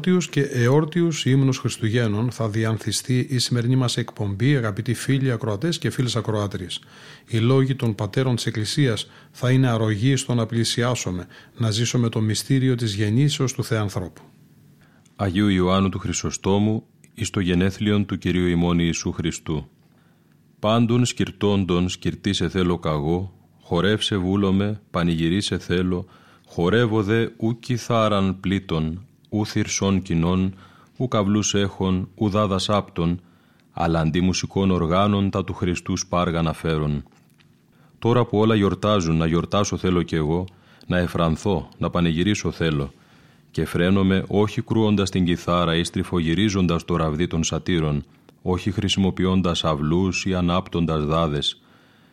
Με προεόρτιους και εόρτιους ύμνους Χριστουγέννων θα διανθιστεί η σημερινή μας εκπομπή, αγαπητοί φίλοι ακροατές και φίλες ακροάτριες. Οι λόγοι των πατέρων της Εκκλησίας θα είναι αρρωγοί στο να πλησιάσουμε, να ζήσουμε το μυστήριο της γεννήσεως του Θεανθρώπου. Αγίου Ιωάννου του Χρυσοστόμου εις το γενέθλιον του Κυρίου ημών Ιησού Χριστού. Πάντων σκυρτώντων σκυρτή σε θέλω καγώ, χορεύσε βούλομαι, πανηγυρίσε θέλω, Χορεύω δε ου κιθάραν πλήτων, ου θυρσών κοινών, ου καυλούς έχων, ου δάδας άπτων, αλλά αντί μουσικών οργάνων τα του Χριστού σπάργα να φέρουν. Τώρα που όλα γιορτάζουν, να γιορτάσω θέλω κι εγώ, να εφρανθώ, να πανηγυρίσω θέλω, και φρένομαι όχι κρούοντας την κιθάρα ή στριφογυρίζοντας το ραβδί των σατήρων, όχι χρησιμοποιώντας αυλούς ή ανάπτοντας δάδες.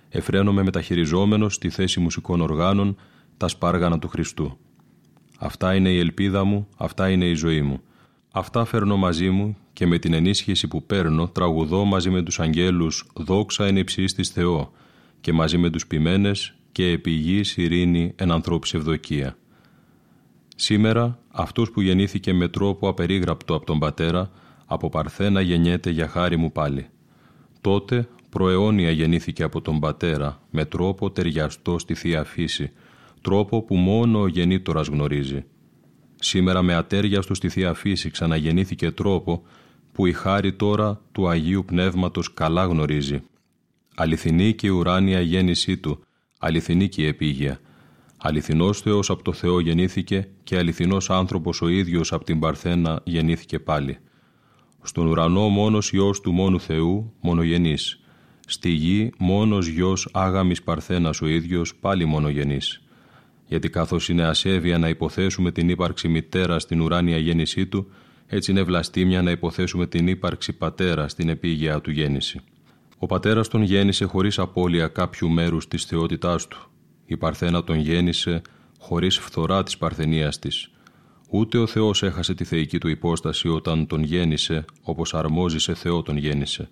Εφραίνομαι μεταχειριζόμενος στη θέση μουσικών οργάνων τα σπάργανα του Χριστού. Αυτά είναι η ελπίδα μου, αυτά είναι η ζωή μου. Αυτά φέρνω μαζί μου και με την ενίσχυση που παίρνω τραγουδώ μαζί με τους αγγέλους «Δόξα εν υψίστης Θεό» και μαζί με τους ποιμένες και επί γης ειρήνη εν ανθρώπης ευδοκία. Σήμερα αυτός που γεννήθηκε με τρόπο απερίγραπτο από τον Πατέρα από Παρθένα γεννιέται για χάρη μου πάλι. Τότε προαιώνια γεννήθηκε από τον Πατέρα με τρόπο ταιριαστό στη Θεία Φύση, τρόπο που μόνο ο γεννήτορας γνωρίζει. Σήμερα με ατέριαστο στη Θεία Φύση ξαναγεννήθηκε τρόπο που η χάρη τώρα του Αγίου Πνεύματος καλά γνωρίζει. Αληθινή και η ουράνια γέννησή του, αληθινή και η επίγεια. Αληθινός Θεός από το Θεό γεννήθηκε και αληθινός άνθρωπος ο ίδιος από την Παρθένα γεννήθηκε πάλι. Στον ουρανό μόνος Υιός του μόνου Θεού, μονογενής. Στη γη μόνος Γιος άγαμης Παρθένας ο ίδιος, πάλι μονογενής. Γιατί καθώς είναι ασέβεια να υποθέσουμε την ύπαρξη μητέρας στην ουράνια γέννησή του, έτσι είναι βλαστήμια να υποθέσουμε την ύπαρξη πατέρας στην επίγεια του γέννηση. Ο πατέρας τον γέννησε χωρίς απώλεια κάποιου μέρους της θεότητάς του. Η Παρθένα τον γέννησε χωρίς φθορά της παρθενίας της. Ούτε ο Θεός έχασε τη θεϊκή του υπόσταση όταν τον γέννησε, όπως αρμόζει σε Θεό τον γέννησε.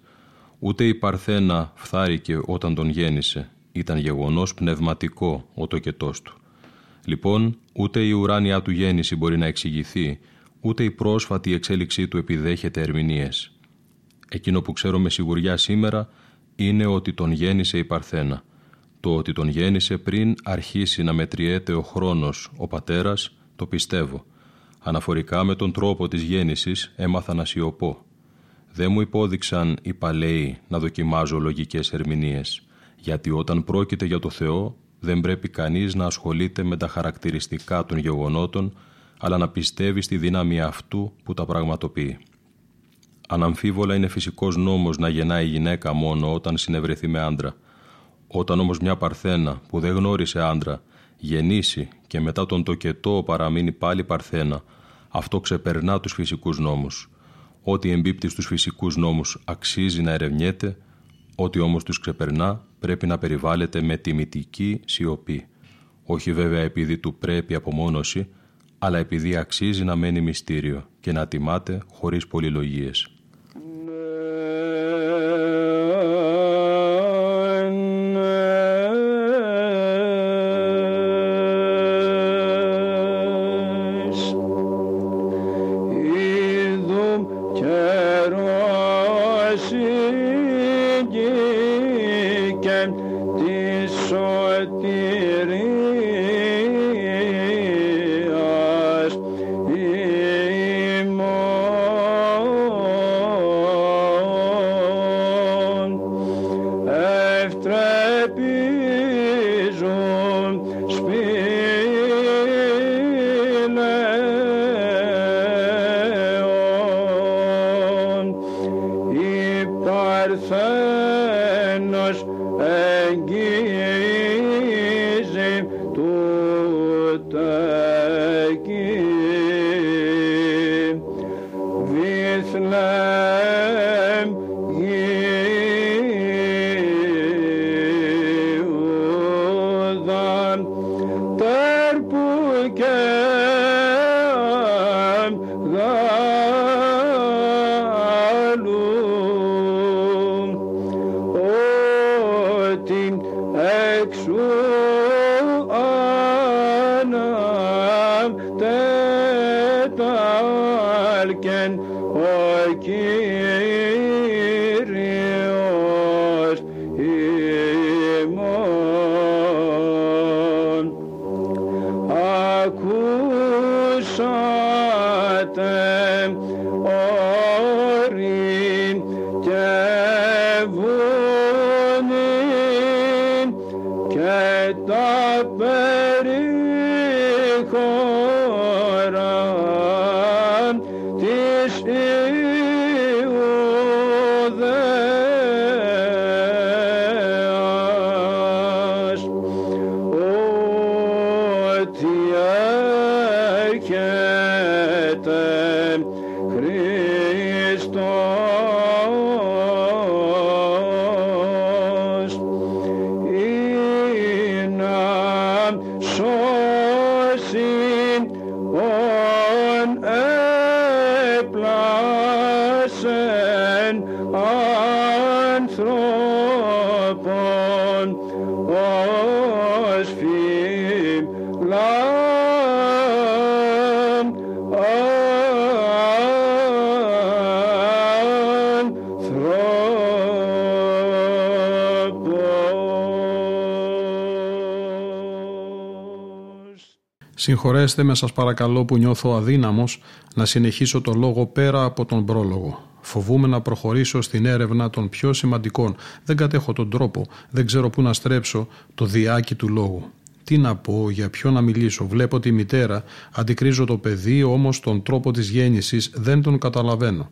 Ούτε η Παρθένα φθάρηκε όταν τον γέννησε. Ήταν γεγονός πνευματικό ο τοκετός του. Λοιπόν, ούτε η ουράνια του γέννηση μπορεί να εξηγηθεί, ούτε η πρόσφατη εξέλιξή του επιδέχεται ερμηνείες. Εκείνο που ξέρω με σιγουριά σήμερα είναι ότι τον γέννησε η Παρθένα. Το ότι τον γέννησε πριν αρχίσει να μετριέται ο χρόνος ο πατέρας, το πιστεύω. Αναφορικά με τον τρόπο της γέννησης έμαθα να σιωπώ. Δεν μου υπόδειξαν οι παλαιοί να δοκιμάζω λογικές ερμηνείες, γιατί όταν πρόκειται για το Θεό δεν πρέπει κανείς να ασχολείται με τα χαρακτηριστικά των γεγονότων, αλλά να πιστεύει στη δύναμη αυτού που τα πραγματοποιεί. Αναμφίβολα είναι φυσικός νόμος να γεννάει γυναίκα μόνο όταν συνευρεθεί με άντρα. Όταν όμως μια παρθένα που δεν γνώρισε άντρα γεννήσει και μετά τον τοκετό παραμείνει πάλι παρθένα, αυτό ξεπερνά τους φυσικούς νόμους. Ό,τι εμπίπτει στους φυσικούς νόμους αξίζει να ερευνιέται, ό,τι όμως τους ξεπερνά πρέπει να περιβάλλεται με τιμητική σιωπή. Όχι βέβαια επειδή του πρέπει απομόνωση, αλλά επειδή αξίζει να μένει μυστήριο και να τιμάται χωρίς πολυλογίες. Like Συγχωρέστε με σας παρακαλώ που νιώθω αδύναμος να συνεχίσω το λόγο πέρα από τον πρόλογο. Φοβούμαι να προχωρήσω στην έρευνα των πιο σημαντικών. Δεν κατέχω τον τρόπο, δεν ξέρω πού να στρέψω το διάκι του λόγου. Τι να πω, για ποιο να μιλήσω. Βλέπω τη μητέρα, αντικρίζω το παιδί, όμως τον τρόπο της γέννησης δεν τον καταλαβαίνω.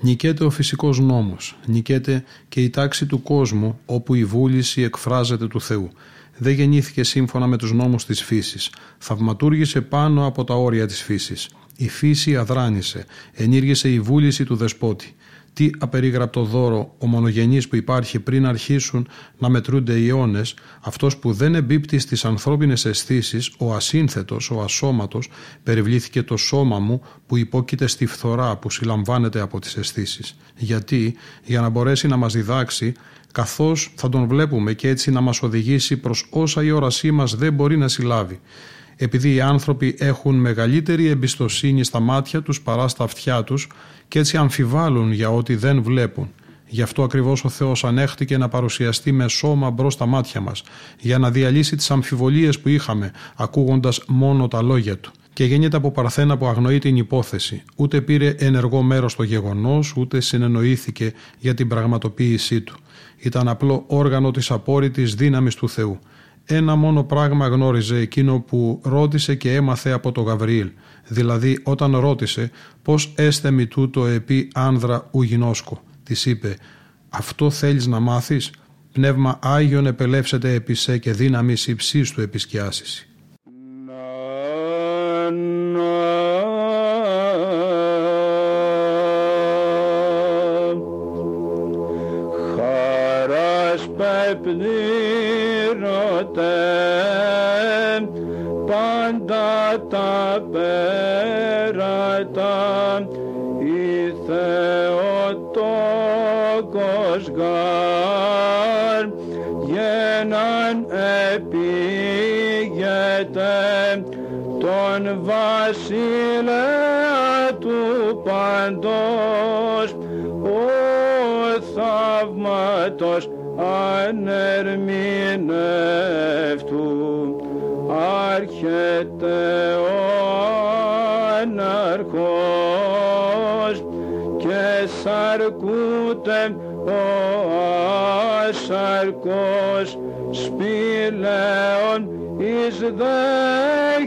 Νικέται ο φυσικός νόμος, νικέται και η τάξη του κόσμου όπου η βούληση εκφράζεται του Θεού δεν γεννήθηκε σύμφωνα με τους νόμους της φύσης. Θαυματούργησε πάνω από τα όρια της φύσης. Η φύση αδράνησε, ενήργησε η βούληση του δεσπότη. Τι απερίγραπτο δώρο ο μονογενής που υπάρχει πριν αρχίσουν να μετρούνται οι αιώνες, αυτός που δεν εμπίπτει στις ανθρώπινες αισθήσεις, ο ασύνθετος, ο ασώματος, περιβλήθηκε το σώμα μου που υπόκειται στη φθορά που συλλαμβάνεται από τις αισθήσεις. Γιατί, για να μπορέσει να μας διδάξει, καθώς θα τον βλέπουμε και έτσι να μας οδηγήσει προς όσα η όρασή μας δεν μπορεί να συλλάβει. Επειδή οι άνθρωποι έχουν μεγαλύτερη εμπιστοσύνη στα μάτια τους παρά στα αυτιά τους και έτσι αμφιβάλλουν για ό,τι δεν βλέπουν. Γι' αυτό ακριβώς ο Θεός ανέχτηκε να παρουσιαστεί με σώμα μπρος στα μάτια μας, για να διαλύσει τις αμφιβολίες που είχαμε, ακούγοντας μόνο τα λόγια Του. Και γίνεται από παρθένα που αγνοεί την υπόθεση. Ούτε πήρε ενεργό μέρος στο γεγονός, ούτε συνεννοήθηκε για την πραγματοποίησή του ήταν απλό όργανο της απόρριτης δύναμης του Θεού. Ένα μόνο πράγμα γνώριζε εκείνο που ρώτησε και έμαθε από το Γαβριήλ, δηλαδή όταν ρώτησε πώς έστε μη τούτο επί άνδρα ουγινόσκο. Της είπε «Αυτό θέλεις να μάθεις, πνεύμα Άγιον επελεύσεται επί σε και δύναμης υψής του επισκιάσιση». Θαύματος ανερμηνεύτου άρχεται ο αναρχός και σαρκούται ο ασαρκός. Σπηλαίων εις δέχεται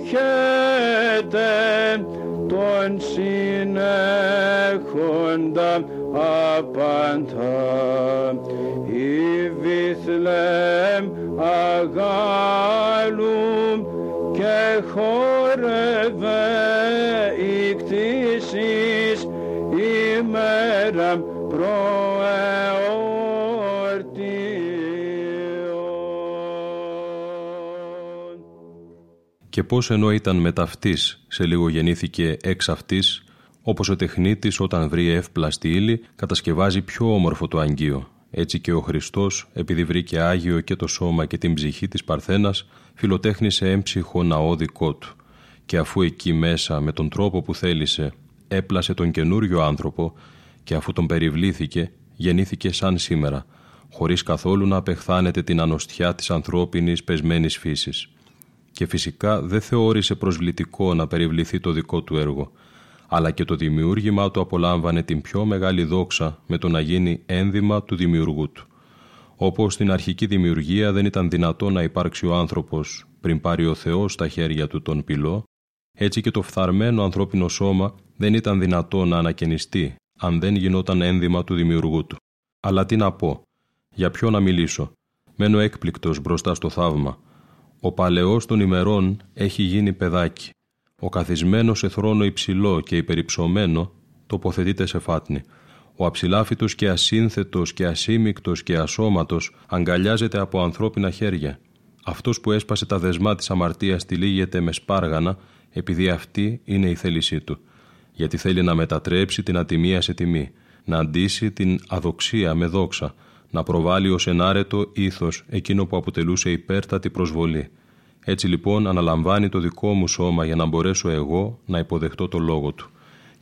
πώς ενώ ήταν μεταυτής, σε λίγο γεννήθηκε εξ αυτής, όπως ο τεχνίτης όταν βρει εύπλαστη ύλη κατασκευάζει πιο όμορφο το αγγείο. Έτσι και ο Χριστός, επειδή βρήκε Άγιο και το σώμα και την ψυχή της Παρθένας, φιλοτέχνησε έμψυχο ναό δικό του. Και αφού εκεί μέσα με τον τρόπο που θέλησε έπλασε τον καινούριο άνθρωπο και αφού τον περιβλήθηκε γεννήθηκε σαν σήμερα, χωρίς καθόλου να απεχθάνεται την ανοστιά της ανθρώπινης πεσμένης φύσης. Και φυσικά δεν θεώρησε προσβλητικό να περιβληθεί το δικό του έργο, αλλά και το δημιούργημα του απολάμβανε την πιο μεγάλη δόξα με το να γίνει ένδυμα του δημιουργού του. Όπως στην αρχική δημιουργία δεν ήταν δυνατό να υπάρξει ο άνθρωπος πριν πάρει ο Θεός στα χέρια του τον πυλό, Έτσι και το φθαρμένο ανθρώπινο σώμα δεν ήταν δυνατό να ανακαινιστεί αν δεν γινόταν ένδυμα του δημιουργού του. Αλλά τι να πω, για ποιο να μιλήσω. Μένω έκπληκτος μπροστά στο θαύμα. Ο παλαιός των ημερών έχει γίνει παιδάκι. Ο καθισμένος σε θρόνο υψηλό και υπερυψωμένο τοποθετείται σε φάτνη. Ο αψηλάφιτος και ασύνθετος και ασήμικτος και ασώματος αγκαλιάζεται από ανθρώπινα χέρια. Αυτός που έσπασε τα δεσμά της αμαρτίας τυλίγεται με σπάργανα επειδή αυτή είναι η θέλησή του. Γιατί θέλει να μετατρέψει την ατιμία σε τιμή, να αντίσει την αδοξία με δόξα, να προβάλλει ως ενάρετο ήθος εκείνο που αποτελούσε υπέρτατη προσβολή. Έτσι λοιπόν αναλαμβάνει το δικό μου σώμα για να μπορέσω εγώ να υποδεχτώ το λόγο του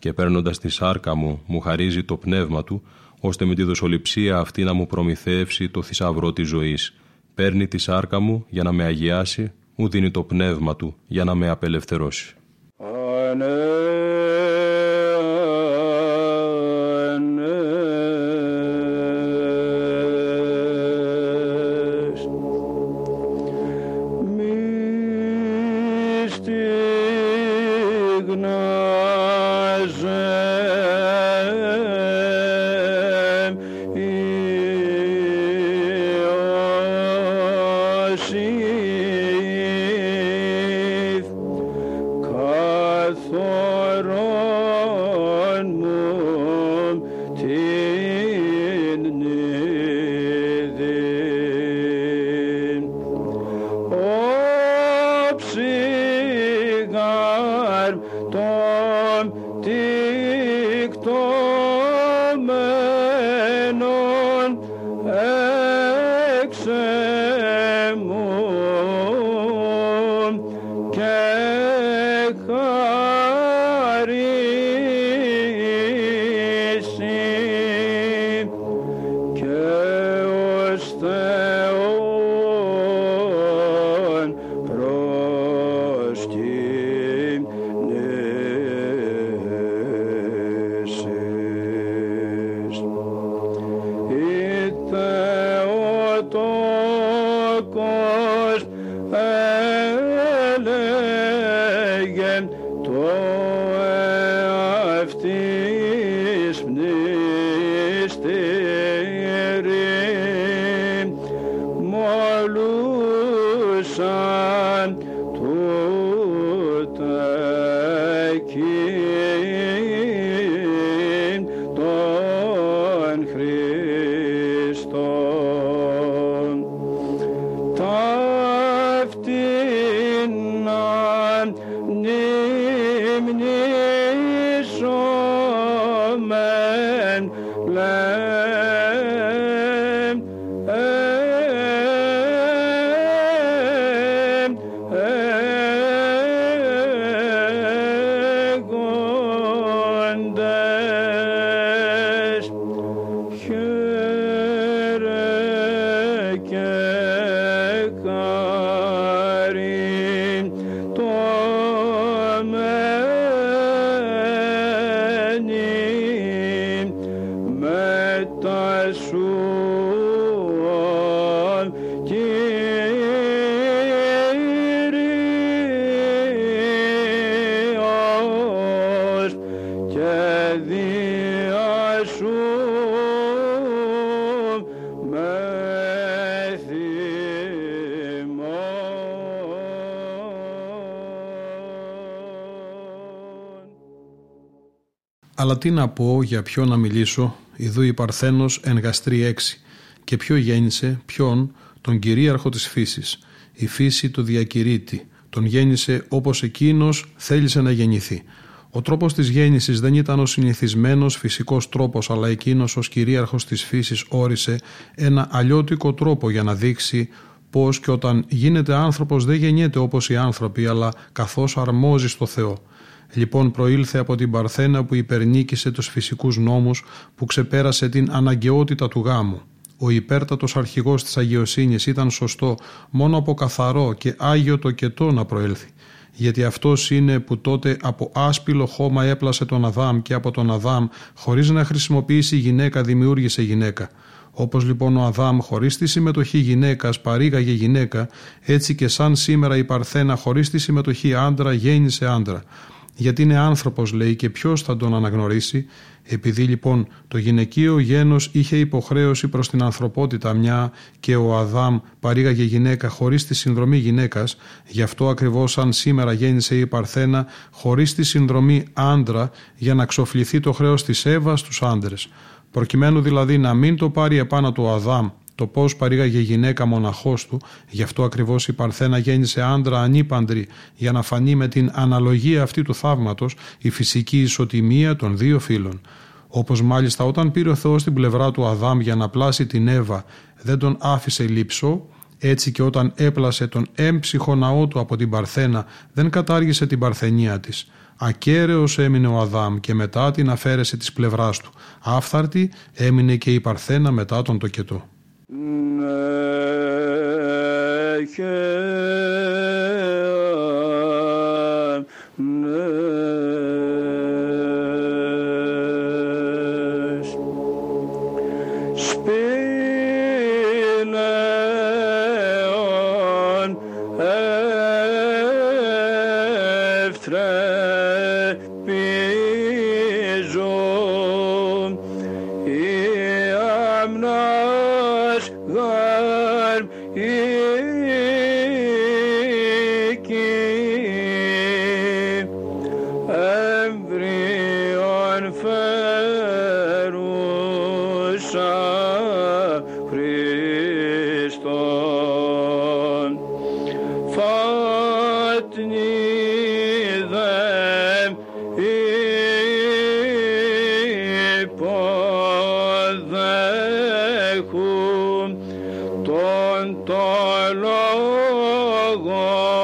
και παίρνοντας τη σάρκα μου μου χαρίζει το πνεύμα του ώστε με τη δοσοληψία αυτή να μου προμηθεύσει το θησαυρό της ζωής. Παίρνει τη σάρκα μου για να με αγιάσει, μου δίνει το πνεύμα του για να με απελευθερώσει. Αλλά τι να πω, για ποιο να μιλήσω, ειδού η Παρθένος εν γαστρή έξι. Και ποιο γέννησε, ποιον, τον κυρίαρχο της φύσης. Η φύση του διακηρύττει. Τον γέννησε όπως εκείνος θέλησε να γεννηθεί. Ο τρόπος της γέννησης δεν ήταν ο συνηθισμένος φυσικός τρόπος, αλλά εκείνος ως κυρίαρχος της φύσης όρισε ένα αλλιώτικο τρόπο για να δείξει πως και όταν γίνεται άνθρωπος δεν γεννιέται όπως οι άνθρωποι, αλλά καθώς αρμόζει στο Θεό. Λοιπόν προήλθε από την Παρθένα που υπερνίκησε τους φυσικούς νόμους που ξεπέρασε την αναγκαιότητα του γάμου. Ο υπέρτατος αρχηγός της αγιοσύνης ήταν σωστό μόνο από καθαρό και άγιο το κετό να προέλθει. Γιατί αυτός είναι που τότε από άσπυλο χώμα έπλασε τον Αδάμ και από τον Αδάμ χωρίς να χρησιμοποιήσει γυναίκα δημιούργησε γυναίκα. Όπως λοιπόν ο Αδάμ χωρίς τη συμμετοχή γυναίκας παρήγαγε γυναίκα, έτσι και σαν σήμερα η Παρθένα χωρίς τη συμμετοχή άντρα γέννησε άντρα. Γιατί είναι άνθρωπος λέει και ποιος θα τον αναγνωρίσει; Επειδή λοιπόν το γυναικείο γένος είχε υποχρέωση προς την ανθρωπότητα μια και ο Αδάμ παρήγαγε γυναίκα χωρίς τη συνδρομή γυναίκας γι' αυτό ακριβώς σαν σήμερα γέννησε η Παρθένα χωρίς τη συνδρομή άντρα για να ξοφληθεί το χρέος της Εύας στους άντρες. Προκειμένου δηλαδή να μην το πάρει επάνω του Αδάμ το πώς παρήγαγε γυναίκα μοναχός του, γι' αυτό ακριβώς η Παρθένα γέννησε άντρα ανήπαντρη, για να φανεί με την αναλογία αυτή του θαύματος η φυσική ισοτιμία των δύο φίλων. Όπως μάλιστα όταν πήρε ο Θεός την πλευρά του Αδάμ για να πλάσει την Εύα, δεν τον άφησε λείψο, έτσι και όταν έπλασε τον έμψυχο ναό του από την Παρθένα, δεν κατάργησε την παρθενία της. Ακέραιος έμεινε ο Αδάμ και μετά την αφαίρεση της πλευράς του. Άφθαρτη έμεινε και η Παρθένα μετά τον τοκετό. Maker. έχουν τον το λόγο.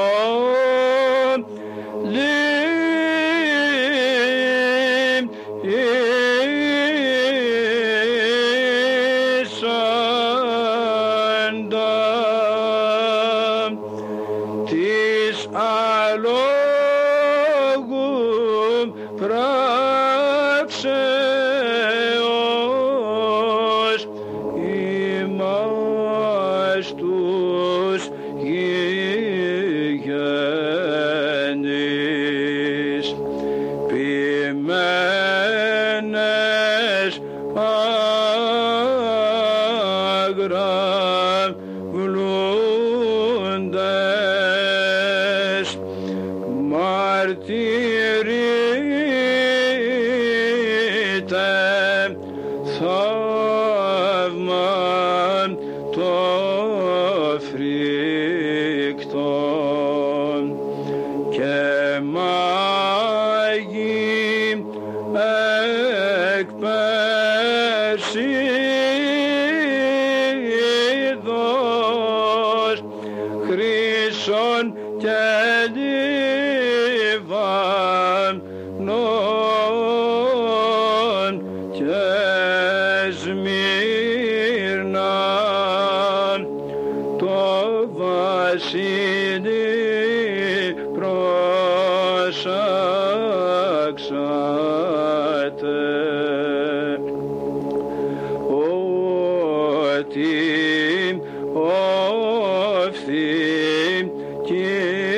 και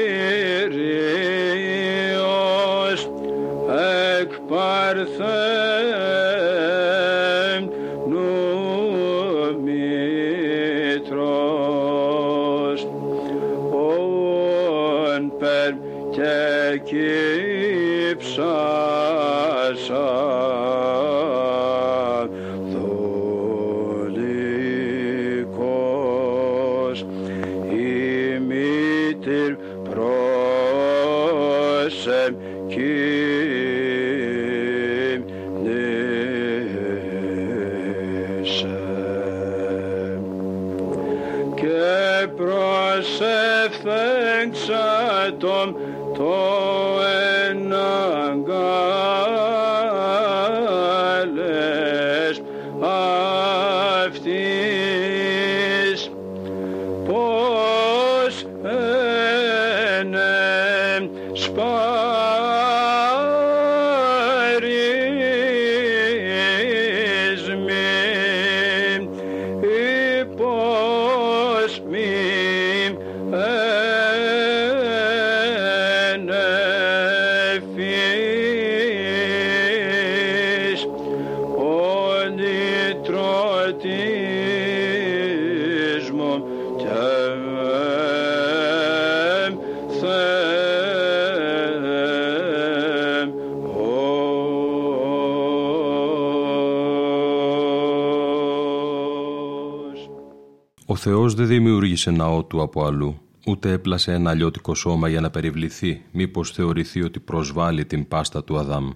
δεν δημιούργησε ναό του από αλλού, ούτε έπλασε ένα αλλιώτικο σώμα για να περιβληθεί, μήπως θεωρηθεί ότι προσβάλλει την πάστα του Αδάμ.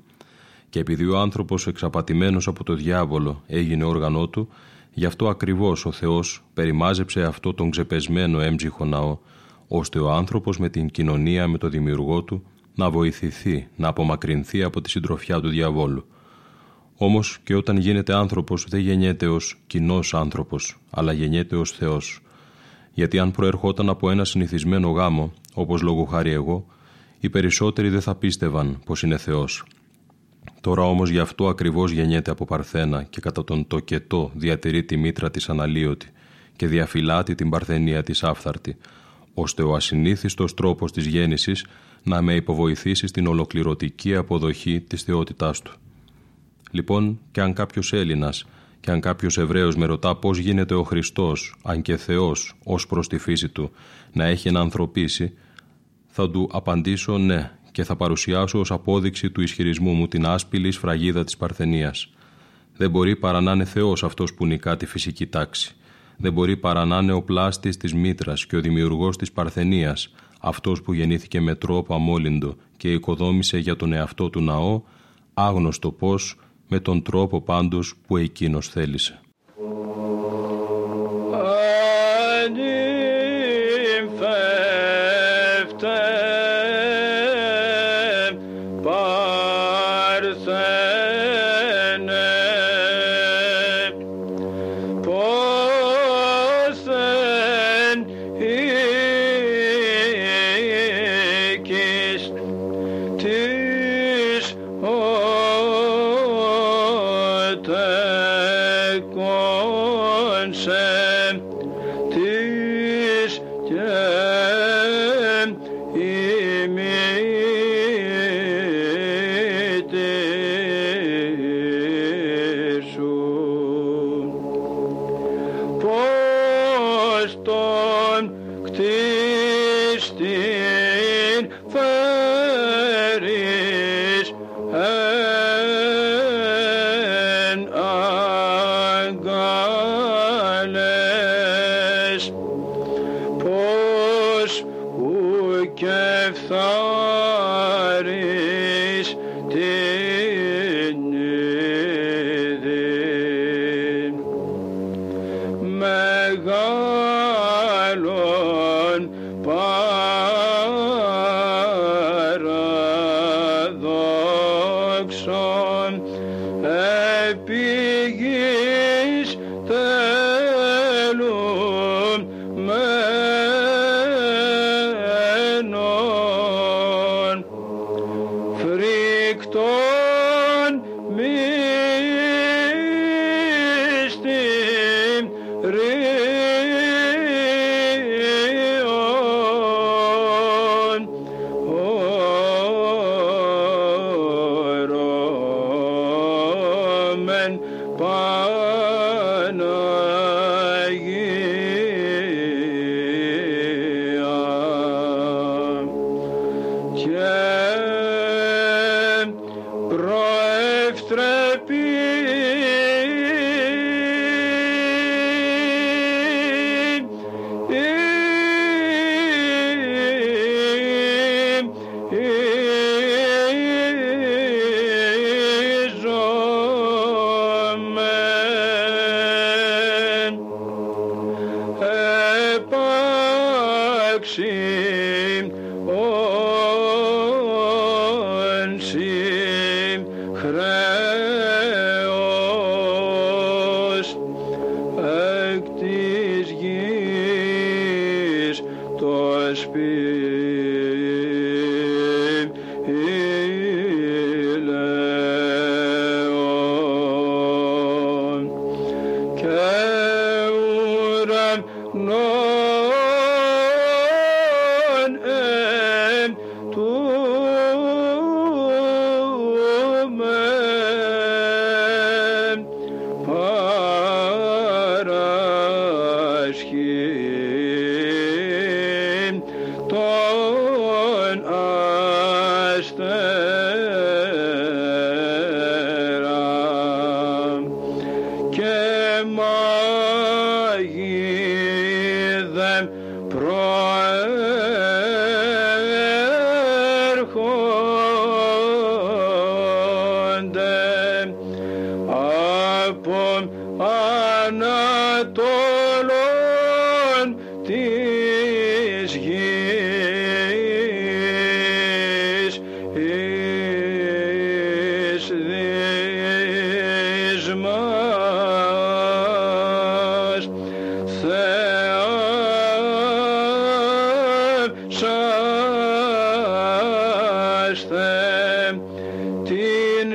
Και επειδή ο άνθρωπος εξαπατημένος από το διάβολο έγινε όργανό του, γι' αυτό ακριβώς ο Θεός περιμάζεψε αυτό τον ξεπεσμένο έμψυχο ναό, ώστε ο άνθρωπος με την κοινωνία με το δημιουργό του να βοηθηθεί, να απομακρυνθεί από τη συντροφιά του διαβόλου. Όμως και όταν γίνεται άνθρωπος δεν γεννιέται ως κοινός άνθρωπος, αλλά γεννιέται ως Θεός. Γιατί αν προερχόταν από ένα συνηθισμένο γάμο, όπως λόγω χάρη εγώ, οι περισσότεροι δεν θα πίστευαν πως είναι Θεός. Τώρα όμως γι' αυτό ακριβώς γεννιέται από Παρθένα και κατά τον τοκετό διατηρεί τη μήτρα της αναλύωτη και διαφυλάτει την παρθενία της άφθαρτη, ώστε ο ασυνήθιστος τρόπος της γέννησης να με υποβοηθήσει στην ολοκληρωτική αποδοχή της θεότητάς του. Λοιπόν, και αν κάποιος Έλληνας και αν κάποιος Εβραίος με ρωτά πώς γίνεται ο Χριστός, αν και Θεός, ως προς τη φύση του, να έχει να ανθρωπίσει, θα του απαντήσω ναι και θα παρουσιάσω ως απόδειξη του ισχυρισμού μου την άσπηλη σφραγίδα της Παρθενίας. Δεν μπορεί παρά να είναι Θεός αυτός που νικά τη φυσική τάξη. Δεν μπορεί παρά να είναι ο πλάστης της μήτρας και ο δημιουργός της Παρθενίας, αυτός που γεννήθηκε με τρόπο αμόλυντο και οικοδόμησε για τον εαυτό του ναό, άγνωστο πώς, με τον τρόπο πάντως που εκείνος θέλησε. σε τις και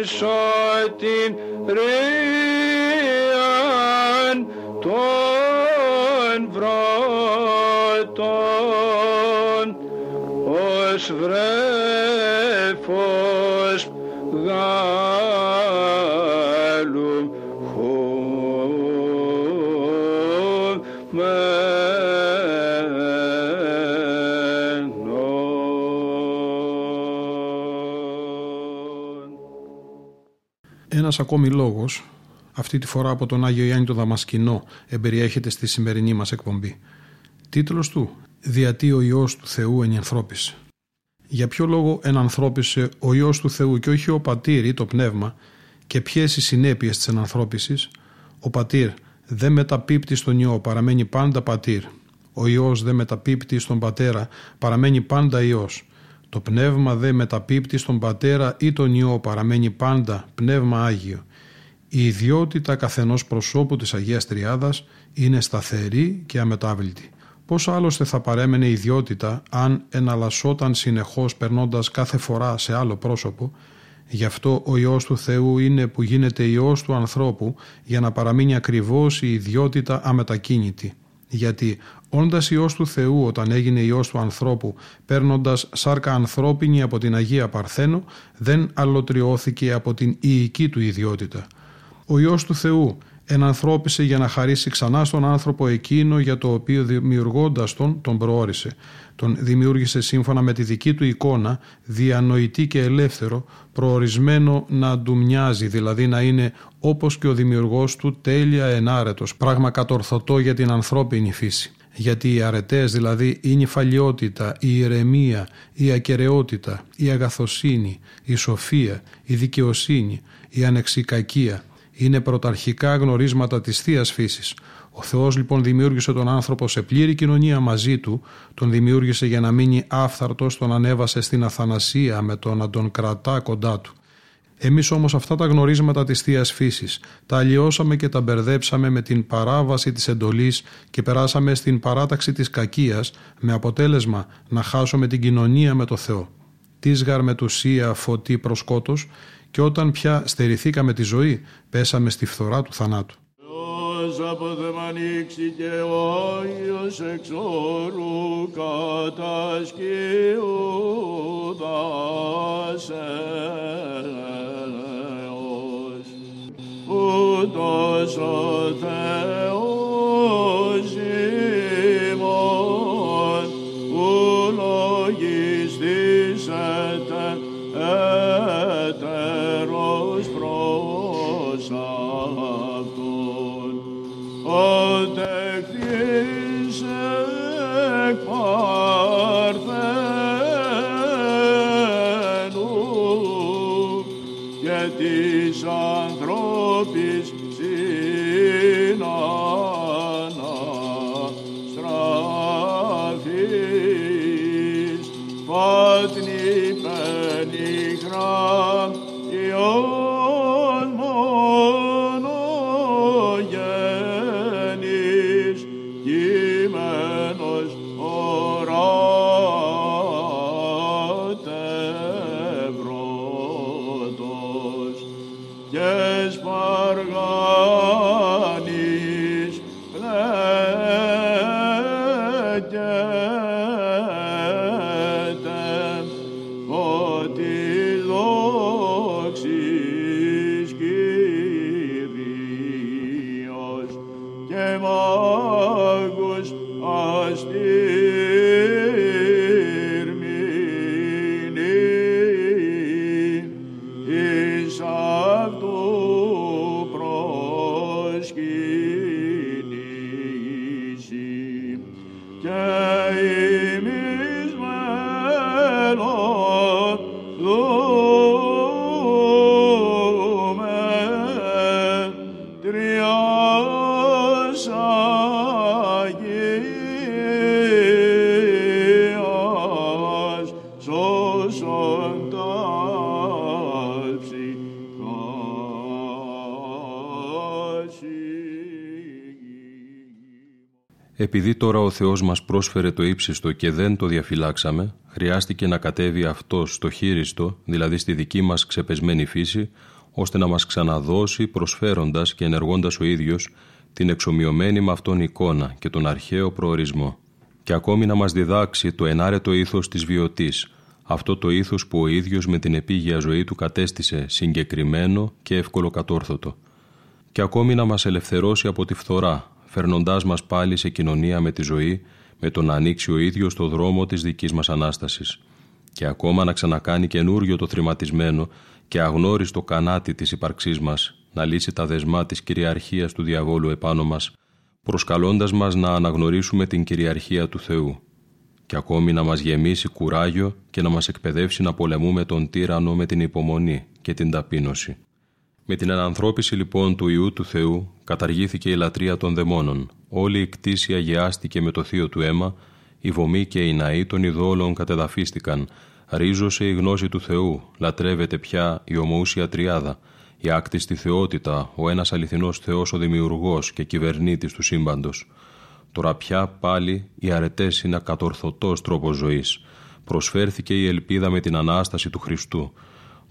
shortin' rain. Ένας ακόμη λόγος, αυτή τη φορά από τον Άγιο Ιάννη το Δαμασκηνό, εμπεριέχεται στη σημερινή μας εκπομπή. Τίτλος του «Διατί ο Υιός του Θεού ενανθρώπισε». Για ποιο λόγο ενανθρώπισε ο Υιός του Θεού και όχι ο Πατήρ ή το Πνεύμα και ποιες οι συνέπειες της ενανθρώπισης. Ο Πατήρ δεν μεταπίπτει στον Υιό, παραμένει πάντα Πατήρ. Ο Υιός δεν μεταπίπτει στον Πατέρα, παραμένει πάντα Υιός. Το πνεύμα δε μεταπίπτει στον πατέρα ή τον ιό παραμένει πάντα πνεύμα Άγιο. Η ιδιότητα καθενός προσώπου της Αγίας Τριάδας είναι σταθερή και αμετάβλητη. Πώς άλλωστε θα παρέμενε η ιδιότητα αν εναλλασσόταν συνεχώς περνώντας κάθε φορά σε άλλο πρόσωπο, Γι' αυτό ο Υιός του Θεού είναι που γίνεται Υιός του ανθρώπου για να παραμείνει ακριβώς η ιδιότητα αμετακίνητη. Γιατί Όντας Υιός του Θεού όταν έγινε Υιός του ανθρώπου, παίρνοντας σάρκα ανθρώπινη από την Αγία Παρθένο, δεν αλλοτριώθηκε από την ιική του ιδιότητα. Ο Υιός του Θεού ενανθρώπισε για να χαρίσει ξανά στον άνθρωπο εκείνο για το οποίο δημιουργώντας τον, τον προόρισε. Τον δημιούργησε σύμφωνα με τη δική του εικόνα, διανοητή και ελεύθερο, προορισμένο να του μοιάζει, δηλαδή να είναι όπως και ο δημιουργός του τέλεια ενάρετος, πράγμα κατορθωτό για την ανθρώπινη φύση γιατί οι αρετές δηλαδή η νυφαλιότητα, η ηρεμία, η ακαιρεότητα, η αγαθοσύνη, η σοφία, η δικαιοσύνη, η ανεξικακία είναι πρωταρχικά γνωρίσματα της θείας φύσης. Ο Θεός λοιπόν δημιούργησε τον άνθρωπο σε πλήρη κοινωνία μαζί του, τον δημιούργησε για να μείνει άφθαρτος, τον ανέβασε στην αθανασία με το να τον κρατά κοντά του. Εμείς όμως αυτά τα γνωρίσματα της θείας Φύσης τα αλλοιώσαμε και τα μπερδέψαμε με την παράβαση της εντολής και περάσαμε στην παράταξη της κακίας με αποτέλεσμα να χάσουμε την κοινωνία με το Θεό. Της γαρμετουσία φωτή προσκότος και όταν πια στερηθήκαμε τη ζωή πέσαμε στη φθορά του θανάτου. Από ανοίξει και ο Άγιος εξόρου ούτως ο Θεός Επειδή τώρα ο Θεός μας πρόσφερε το ύψιστο και δεν το διαφυλάξαμε, χρειάστηκε να κατέβει αυτός στο χείριστο, δηλαδή στη δική μας ξεπεσμένη φύση, ώστε να μας ξαναδώσει προσφέροντας και ενεργώντας ο ίδιος την εξομοιωμένη με αυτόν εικόνα και τον αρχαίο προορισμό. Και ακόμη να μας διδάξει το ενάρετο ήθος της βιωτής, αυτό το ήθος που ο ίδιος με την επίγεια ζωή του κατέστησε συγκεκριμένο και εύκολο κατόρθωτο. Και ακόμη να μας ελευθερώσει από τη φθορά, φέρνοντάς μας πάλι σε κοινωνία με τη ζωή, με το να ανοίξει ο ίδιος το δρόμο της δικής μας Ανάστασης και ακόμα να ξανακάνει καινούριο το θρηματισμένο και αγνώριστο κανάτι της ύπαρξής μας, να λύσει τα δεσμά της κυριαρχίας του διαβόλου επάνω μας, προσκαλώντας μας να αναγνωρίσουμε την κυριαρχία του Θεού και ακόμη να μας γεμίσει κουράγιο και να μας εκπαιδεύσει να πολεμούμε τον τύρανο με την υπομονή και την ταπείνωση. Με την ανανθρώπιση λοιπόν του Ιού του Θεού καταργήθηκε η λατρεία των δαιμόνων. Όλη η κτήση αγιάστηκε με το θείο του αίμα, οι βομοί και οι ναοί των ειδόλων κατεδαφίστηκαν, ρίζωσε η γνώση του Θεού, λατρεύεται πια η ομοούσια τριάδα, η άκτιστη θεότητα, ο ένας αληθινός Θεός ο δημιουργός και κυβερνήτης του σύμπαντος. Τώρα πια πάλι οι αρετές είναι ακατορθωτός τρόπος ζωής. Προσφέρθηκε η ελπίδα με την Ανάσταση του Χριστού.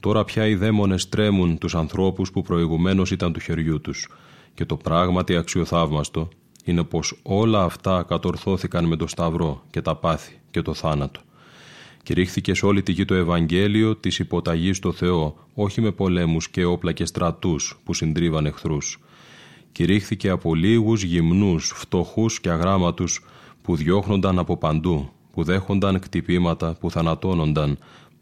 Τώρα πια οι δαίμονες τρέμουν τους ανθρώπους που προηγουμένως ήταν του χεριού τους. Και το πράγματι αξιοθαύμαστο είναι πως όλα αυτά κατορθώθηκαν με το Σταυρό και τα πάθη και το θάνατο. Κηρύχθηκε σε όλη τη γη το Ευαγγέλιο της υποταγής στο Θεό, όχι με πολέμους και όπλα και στρατούς που συντρίβαν εχθρούς. Κηρύχθηκε από λίγους γυμνούς, φτωχούς και αγράμματους που διώχνονταν από παντού, που δέχονταν κτυπήματα, που θανατώνονταν,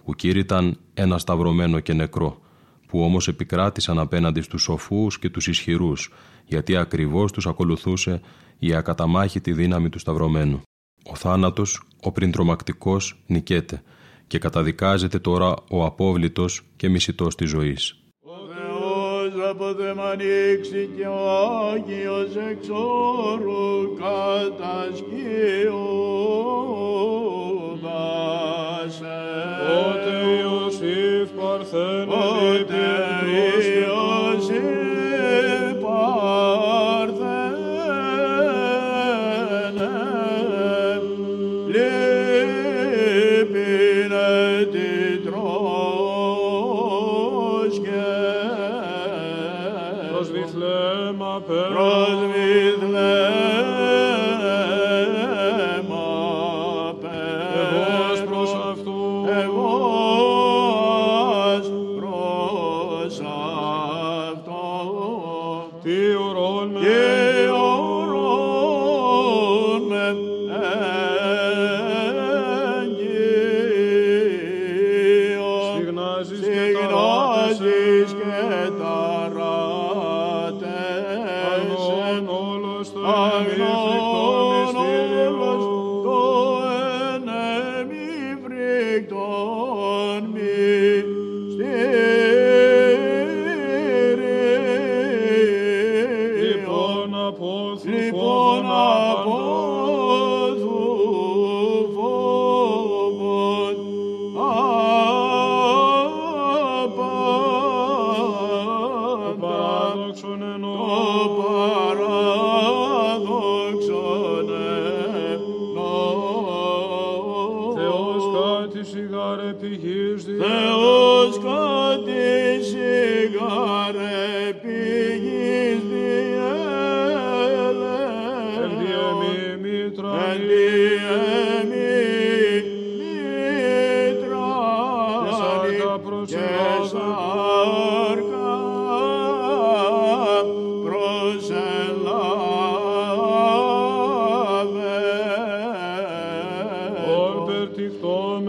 που κήρυταν ένα σταυρωμένο και νεκρό, που όμως επικράτησαν απέναντι στους σοφούς και τους ισχυρούς, γιατί ακριβώς τους ακολουθούσε η ακαταμάχητη δύναμη του σταυρωμένου. Ο θάνατος, ο πριν τρομακτικός, νικέται και καταδικάζεται τώρα ο απόβλητος και μισητός της ζωής. Ο Θεός από δεν ανοίξει και ο Άγιος εξόρου κατασκευάσε. Ότε Ιωσήφ παρθένε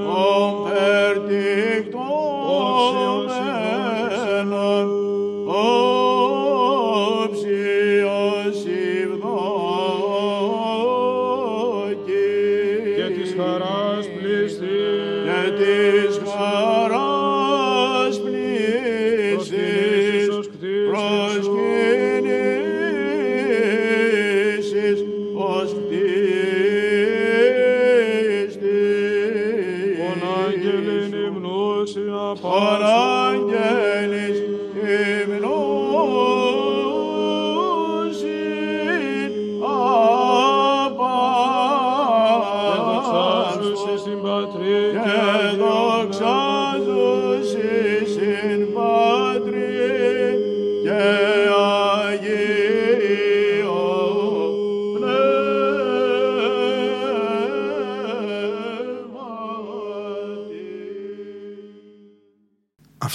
Ompertictum, ompertictum,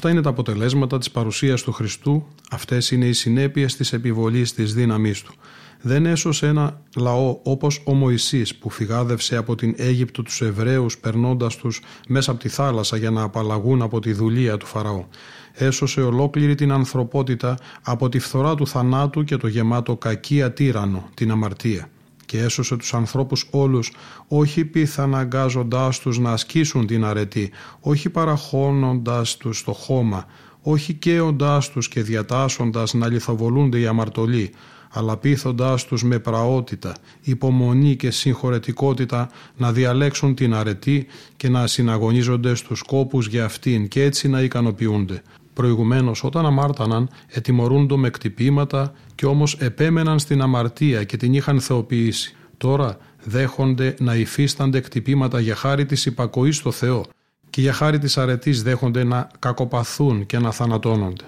Αυτά είναι τα αποτελέσματα της παρουσίας του Χριστού, αυτές είναι οι συνέπειες της επιβολής της δύναμής του. Δεν έσωσε ένα λαό όπως ο Μωυσής που φυγάδευσε από την Αίγυπτο τους Εβραίους περνώντας τους μέσα από τη θάλασσα για να απαλλαγούν από τη δουλεία του Φαραώ. Έσωσε ολόκληρη την ανθρωπότητα από τη φθορά του θανάτου και το γεμάτο κακία τύρανο, την αμαρτία και έσωσε τους ανθρώπους όλους, όχι πιθαναγκάζοντάς τους να ασκήσουν την αρετή, όχι παραχώνοντας τους το χώμα, όχι καίοντάς τους και διατάσσοντας να λιθοβολούνται οι αμαρτωλοί, αλλά πείθοντάς τους με πραότητα, υπομονή και συγχωρετικότητα να διαλέξουν την αρετή και να συναγωνίζονται στους κόπους για αυτήν και έτσι να ικανοποιούνται. Προηγουμένως όταν αμάρταναν ετιμωρούντο με κτυπήματα και όμως επέμεναν στην αμαρτία και την είχαν θεοποιήσει. Τώρα δέχονται να υφίστανται κτυπήματα για χάρη της υπακοής στο Θεό και για χάρη της αρετής δέχονται να κακοπαθούν και να θανατώνονται.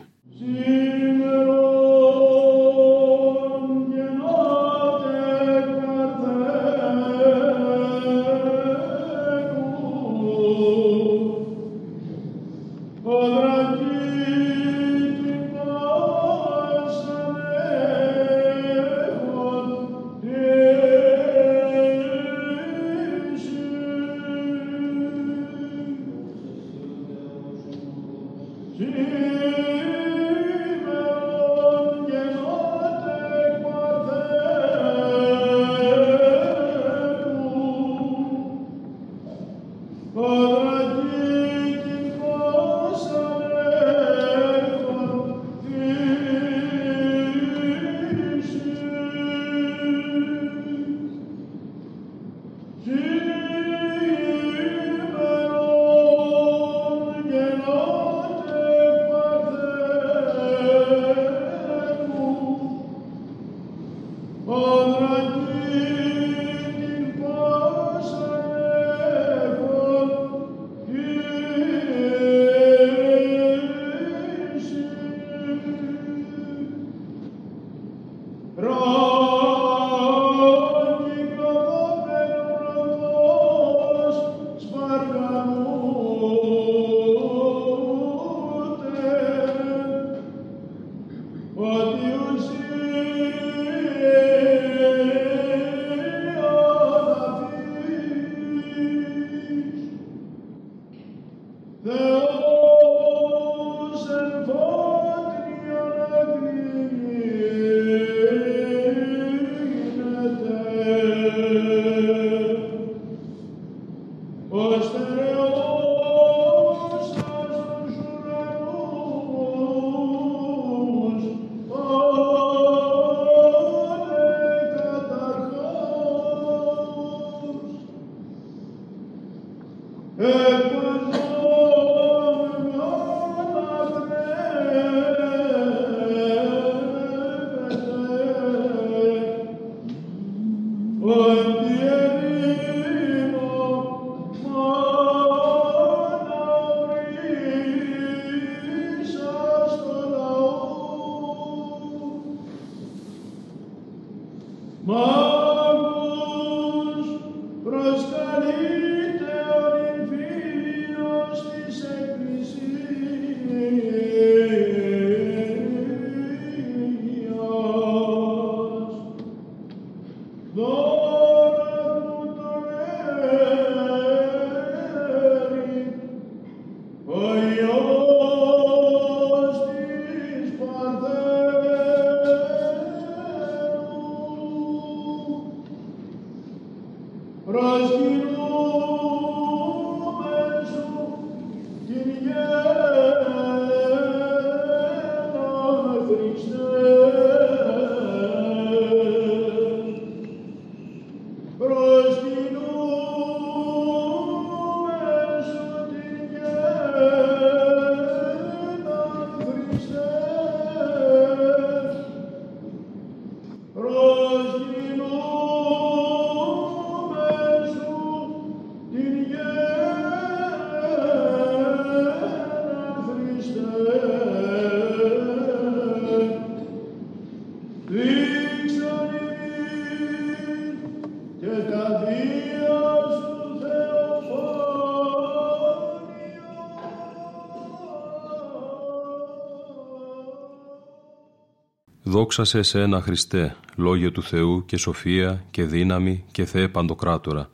Δόξα σε εσένα Χριστέ, Λόγια του Θεού και σοφία και δύναμη και Θεέ Παντοκράτορα.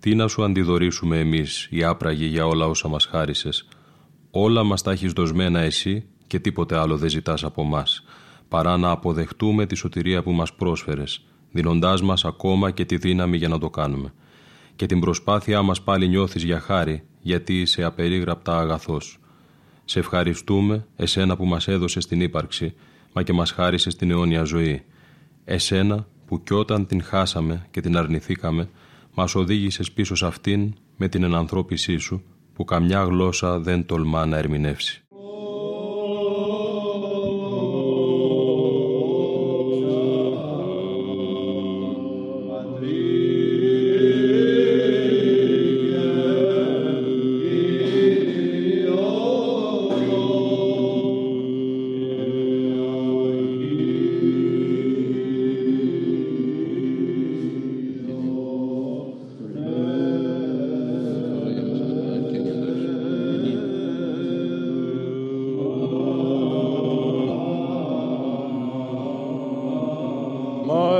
Τι να σου αντιδορήσουμε εμείς, οι άπραγοι για όλα όσα μας χάρισες. Όλα μας τα έχεις δοσμένα εσύ και τίποτε άλλο δεν ζητάς από μας, παρά να αποδεχτούμε τη σωτηρία που μας πρόσφερες, δίνοντάς μας ακόμα και τη δύναμη για να το κάνουμε. Και την προσπάθειά μας πάλι νιώθεις για χάρη, γιατί είσαι απερίγραπτα αγαθός. Σε ευχαριστούμε, εσένα που μας έδωσες την ύπαρξη, μα και μας χάρισε την αιώνια ζωή. Εσένα που κι όταν την χάσαμε και την αρνηθήκαμε, μας οδήγησες πίσω σε αυτήν με την ενανθρώπισή σου, που καμιά γλώσσα δεν τολμά να ερμηνεύσει.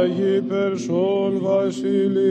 Αγί Περσών Βασιλείς.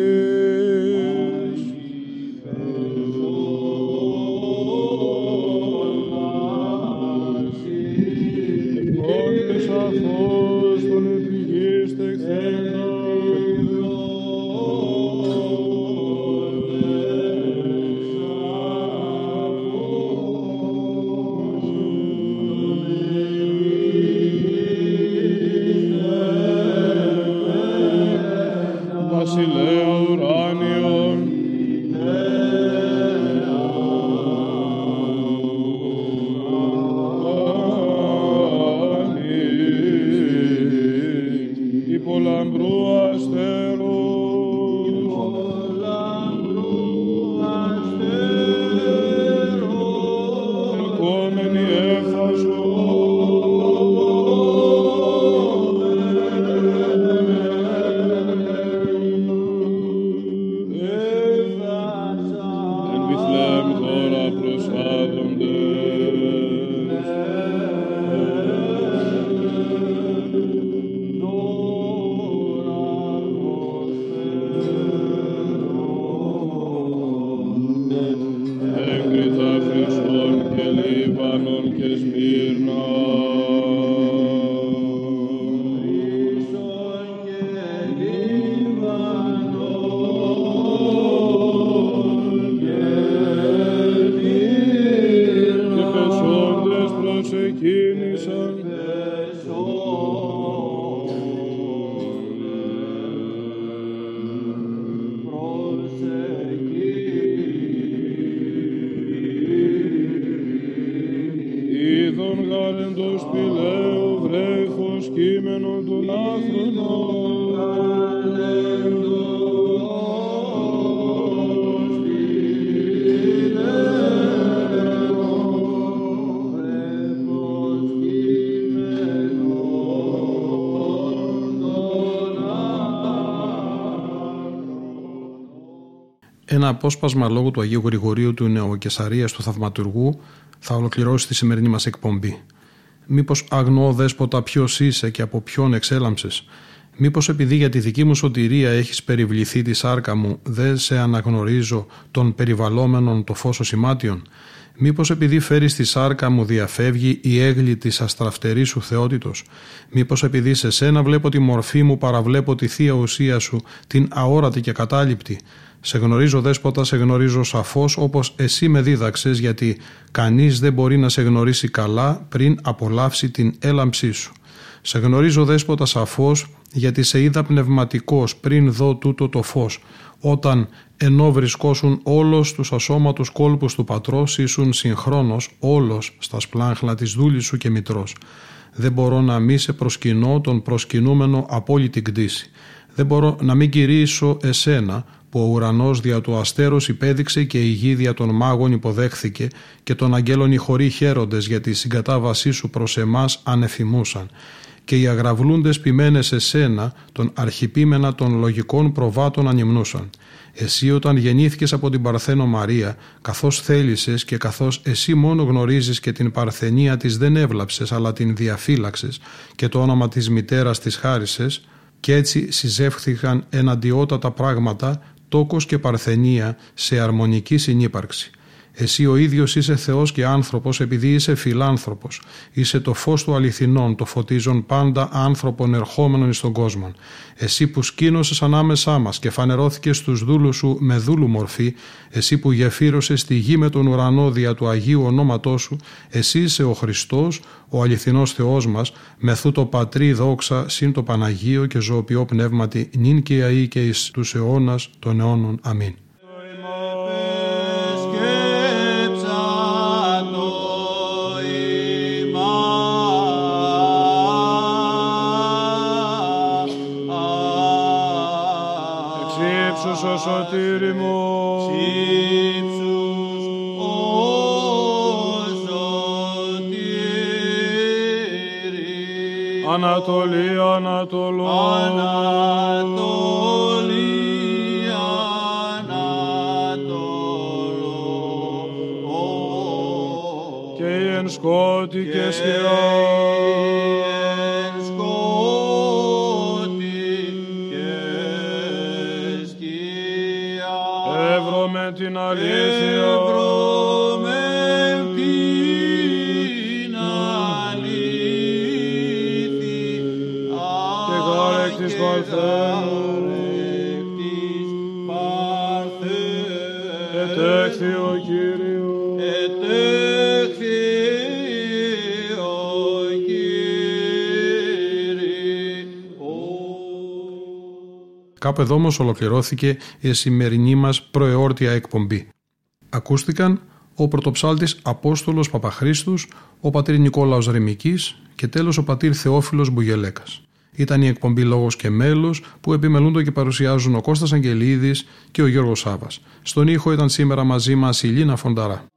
Ένα απόσπασμα λόγω του Αγίου Γρηγορίου του Νεοκεσαρία του Θαυματουργού θα ολοκληρώσει τη σημερινή μας εκπομπή. Μήπως αγνώ δέσποτα ποιος είσαι και από ποιον εξέλαμψες; Μήπως επειδή για τη δική μου σωτηρία έχεις περιβληθεί τη σάρκα μου, δεν σε αναγνωρίζω των περιβαλλόμενων το φως σημάτιων. Μήπως επειδή φέρεις στη σάρκα μου διαφεύγει η έγλη της αστραφτερής σου θεότητος; Μήπως επειδή σε σένα βλέπω τη μορφή μου παραβλέπω τη θεία ουσία σου, την αόρατη και κατάληπτη; Σε γνωρίζω δέσποτα, σε γνωρίζω σαφώς όπως εσύ με δίδαξες γιατί κανείς δεν μπορεί να σε γνωρίσει καλά πριν απολαύσει την έλαμψή σου. Σε γνωρίζω δέσποτα σαφώς γιατί σε είδα πνευματικός πριν δω τούτο το φως όταν ενώ βρισκόσουν όλος τους ασώματους κόλπους του πατρός ήσουν συγχρόνως όλος στα σπλάχλα της δούλης σου και μητρός. Δεν μπορώ να μη σε προσκυνώ τον προσκυνούμενο απόλυτη κτήση. Δεν μπορώ να μην κηρύσω εσένα που ο ουρανός δια του αστέρος υπέδειξε και η γη δια των μάγων υποδέχθηκε και των αγγέλων οι χωροί χαίροντες για τη συγκατάβασή σου προς εμάς ανεφημούσαν και οι αγραυλούντες ποιμένες σε σένα τον αρχιπίμενα των λογικών προβάτων ανυμνούσαν. Εσύ όταν γεννήθηκες από την Παρθένο Μαρία, καθώς θέλησες και καθώς εσύ μόνο γνωρίζεις και την παρθενία της δεν έβλαψες αλλά την διαφύλαξες και το όνομα της μητέρας της χάρισες και έτσι συζεύχθηκαν εναντιότατα πράγματα τόκος και παρθενία σε αρμονική συνύπαρξη. Εσύ ο ίδιος είσαι Θεός και άνθρωπος επειδή είσαι φιλάνθρωπος. Είσαι το φως του αληθινών, το φωτίζον πάντα άνθρωπον ερχόμενων στον κόσμο. Εσύ που σκήνωσες ανάμεσά μας και φανερώθηκες στους δούλους σου με δούλου μορφή, εσύ που γεφύρωσες τη γη με τον ουρανό δια του Αγίου ονόματός σου, εσύ είσαι ο Χριστός, ο αληθινός Θεός μας, μεθού το Πατρί δόξα, συν το Παναγίο και ζωοποιό πνεύματι, νυν και αή και εις τους αιώνας των αιώνων. Αμήν. Ο σωτήρι μου. Ψήψους ο σωτήρι. Ανατολή, Ανατολό. Ανατολή, Ανατολό. Και η εν σκότη και σκιά. Κάπου εδώ όμως ολοκληρώθηκε η σημερινή μας προεόρτια εκπομπή. Ακούστηκαν ο πρωτοψάλτης Απόστολος Παπαχρίστους, ο πατήρ Νικόλαος Ρεμικής και τέλος ο πατήρ Θεόφιλος Μπουγελέκας. Ήταν η εκπομπή Λόγος και Μέλος που επιμελούνται και παρουσιάζουν ο Κώστας Αγγελίδης και ο Γιώργος Σάβας. Στον ήχο ήταν σήμερα μαζί μας η Λίνα Φονταρά.